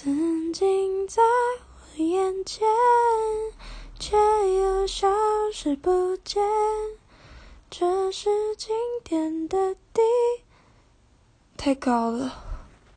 曾经在我眼前，却又消失不见，这是今天的地。太高了。